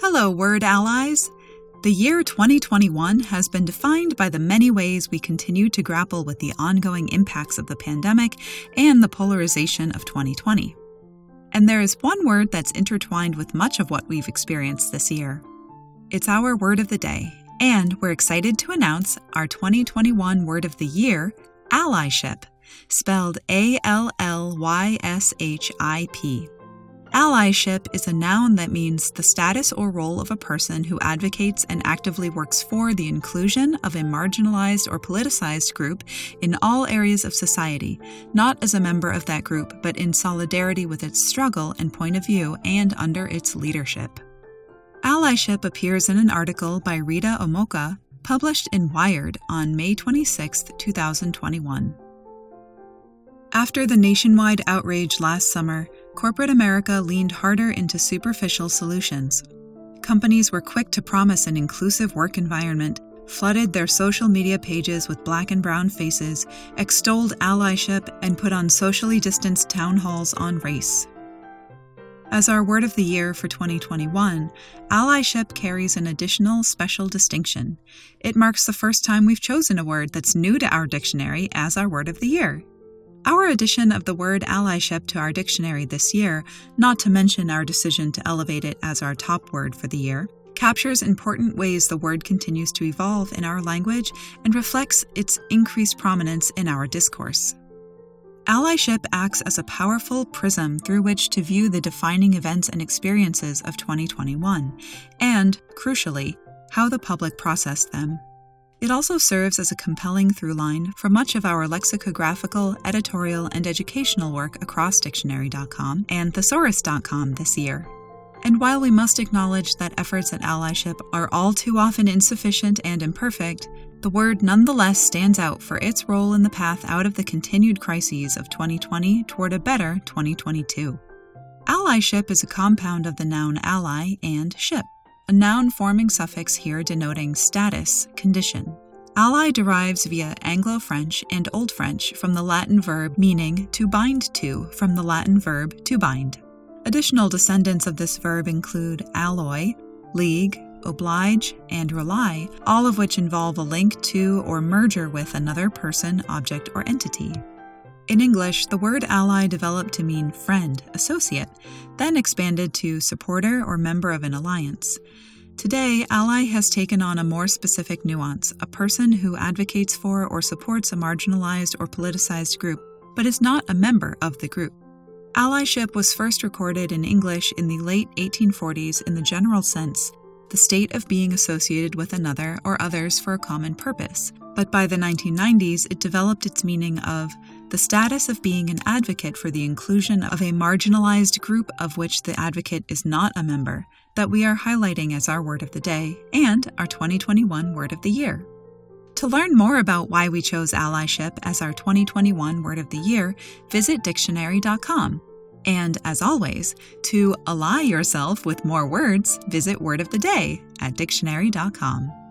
Hello, word allies. The year 2021 has been defined by the many ways we continue to grapple with the ongoing impacts of the pandemic and the polarization of 2020. And there is one word that's intertwined with much of what we've experienced this year. It's our word of the day, and we're excited to announce our 2021 word of the year, allyship, spelled A L L Y S H I P. Allyship is a noun that means the status or role of a person who advocates and actively works for the inclusion of a marginalized or politicized group in all areas of society, not as a member of that group, but in solidarity with its struggle and point of view and under its leadership. Allyship appears in an article by Rita Omokha, published in Wired on May 26, 2021. After the nationwide outrage last summer, corporate America leaned harder into superficial solutions. Companies were quick to promise an inclusive work environment, flooded their social media pages with black and brown faces, extolled allyship, and put on socially distanced town halls on race. As our word of the year for 2021, allyship carries an additional special distinction. It marks the first time we've chosen a word that's new to our dictionary as our word of the year. Our addition of the word allyship to our dictionary this year, not to mention our decision to elevate it as our top word for the year, captures important ways the word continues to evolve in our language and reflects its increased prominence in our discourse. Allyship acts as a powerful prism through which to view the defining events and experiences of 2021, and, crucially, how the public processed them. It also serves as a compelling throughline for much of our lexicographical, editorial, and educational work across dictionary.com and thesaurus.com this year. And while we must acknowledge that efforts at allyship are all too often insufficient and imperfect, the word nonetheless stands out for its role in the path out of the continued crises of 2020 toward a better 2022. Allyship is a compound of the noun ally and ship a noun forming suffix here denoting status, condition. Ally derives via Anglo French and Old French from the Latin verb meaning to bind to from the Latin verb to bind. Additional descendants of this verb include alloy, league, oblige, and rely, all of which involve a link to or merger with another person, object, or entity. In English, the word ally developed to mean friend, associate, then expanded to supporter or member of an alliance. Today, ally has taken on a more specific nuance a person who advocates for or supports a marginalized or politicized group, but is not a member of the group. Allyship was first recorded in English in the late 1840s in the general sense the state of being associated with another or others for a common purpose. But by the 1990s, it developed its meaning of the status of being an advocate for the inclusion of a marginalized group of which the advocate is not a member, that we are highlighting as our word of the day and our 2021 word of the year. To learn more about why we chose allyship as our 2021 word of the year, visit dictionary.com. And as always, to ally yourself with more words, visit Word of the Day at dictionary.com.